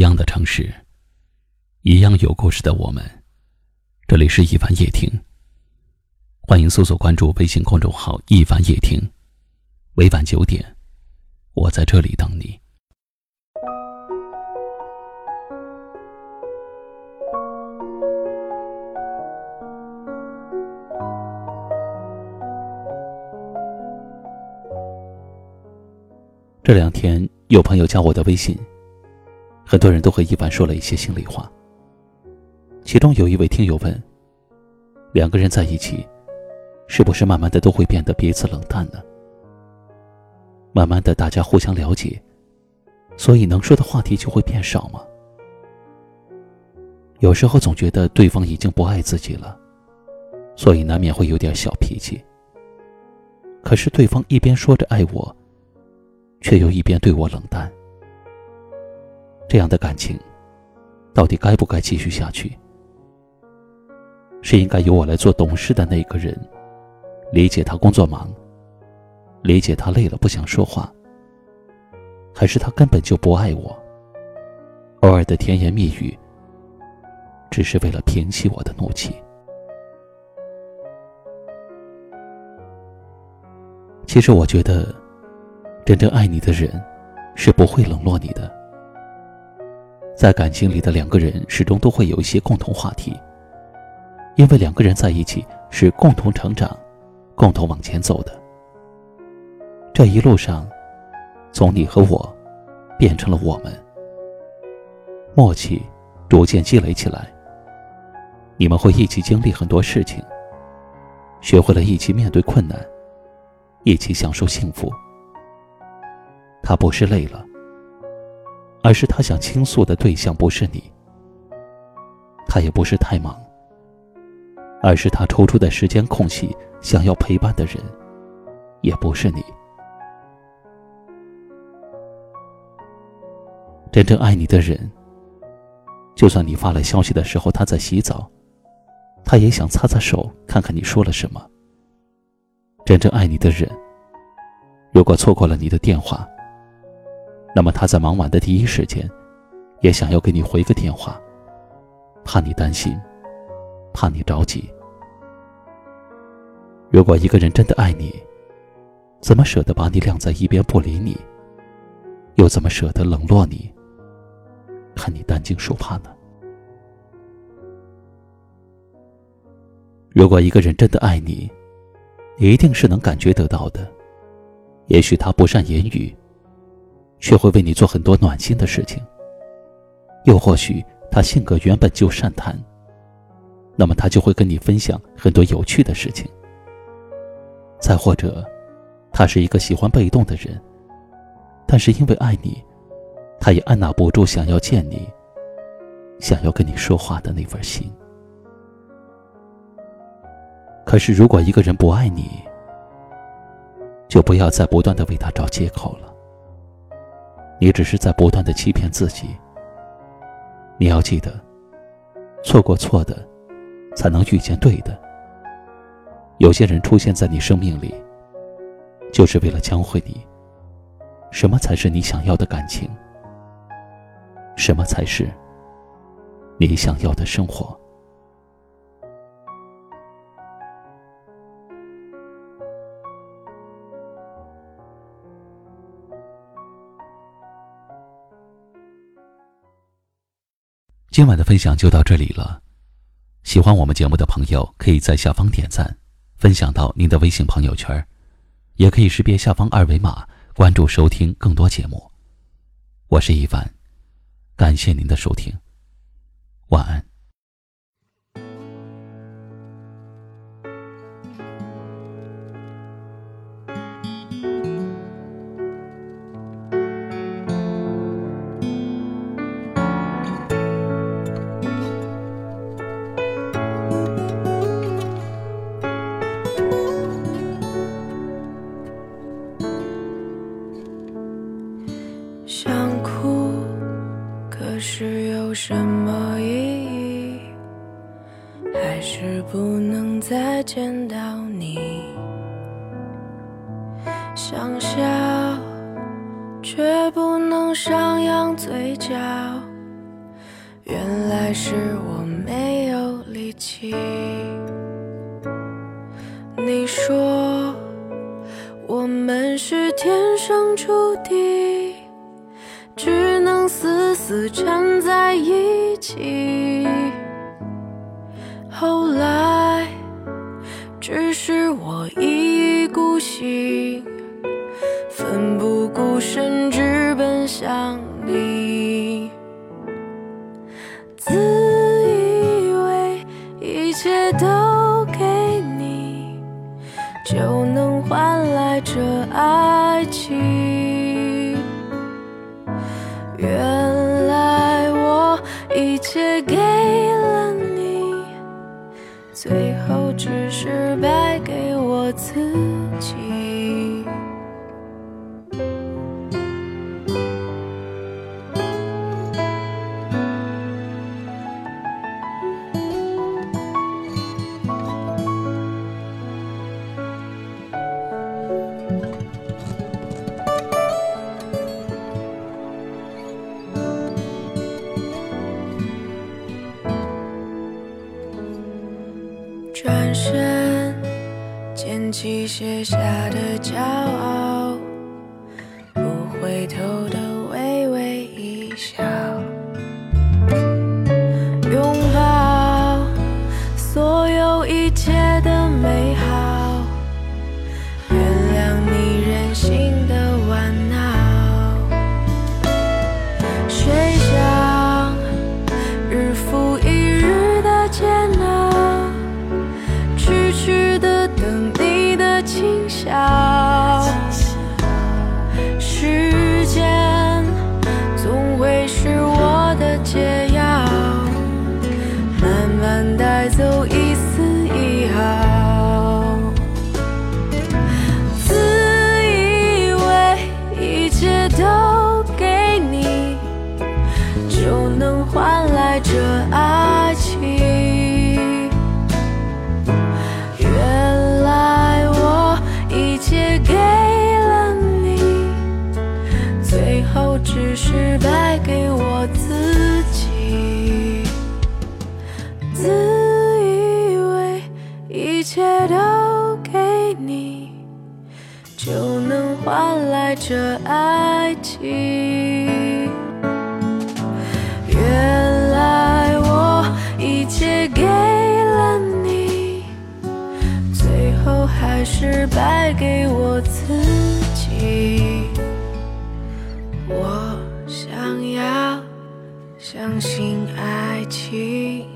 一样的城市，一样有故事的我们。这里是一凡夜听，欢迎搜索关注微信公众号“一凡夜听”。每晚九点，我在这里等你。这两天有朋友加我的微信。很多人都和一凡说了一些心里话。其中有一位听友问：“两个人在一起，是不是慢慢的都会变得彼此冷淡呢？慢慢的，大家互相了解，所以能说的话题就会变少吗？有时候总觉得对方已经不爱自己了，所以难免会有点小脾气。可是对方一边说着爱我，却又一边对我冷淡。”这样的感情，到底该不该继续下去？是应该由我来做懂事的那个人，理解他工作忙，理解他累了不想说话，还是他根本就不爱我？偶尔的甜言蜜语，只是为了平息我的怒气。其实我觉得，真正爱你的人，是不会冷落你的。在感情里的两个人始终都会有一些共同话题，因为两个人在一起是共同成长、共同往前走的。这一路上，从你和我，变成了我们，默契逐渐积累起来。你们会一起经历很多事情，学会了一起面对困难，一起享受幸福。他不是累了。而是他想倾诉的对象不是你，他也不是太忙，而是他抽出的时间空隙想要陪伴的人，也不是你。真正爱你的人，就算你发来消息的时候他在洗澡，他也想擦擦手看看你说了什么。真正爱你的人，如果错过了你的电话。那么他在忙完的第一时间，也想要给你回个电话，怕你担心，怕你着急。如果一个人真的爱你，怎么舍得把你晾在一边不理你？又怎么舍得冷落你？看你担惊受怕呢？如果一个人真的爱你，一定是能感觉得到的。也许他不善言语。却会为你做很多暖心的事情。又或许他性格原本就善谈，那么他就会跟你分享很多有趣的事情。再或者，他是一个喜欢被动的人，但是因为爱你，他也按捺不住想要见你，想要跟你说话的那份心。可是，如果一个人不爱你，就不要再不断的为他找借口了。你只是在不断的欺骗自己。你要记得，错过错的，才能遇见对的。有些人出现在你生命里，就是为了教会你，什么才是你想要的感情，什么才是你想要的生活。今晚的分享就到这里了。喜欢我们节目的朋友，可以在下方点赞，分享到您的微信朋友圈，也可以识别下方二维码关注收听更多节目。我是一凡，感谢您的收听，晚安。是不能再见到你？想笑，却不能上扬嘴角，原来是我没有力气。你说我们是天生注定，只能死死缠在一起。只是我一意孤行，奋不顾身直奔向你。自以为一切都给你，就能换来这爱情。我自己。你写下的骄傲，不回头的都给你，就能换来这爱情。原来我一切给了你，最后只是败给我自己。自以为一切都给你，就能换来这爱情。原来我一切给了你。最后还是败给我自己。我想要相信爱情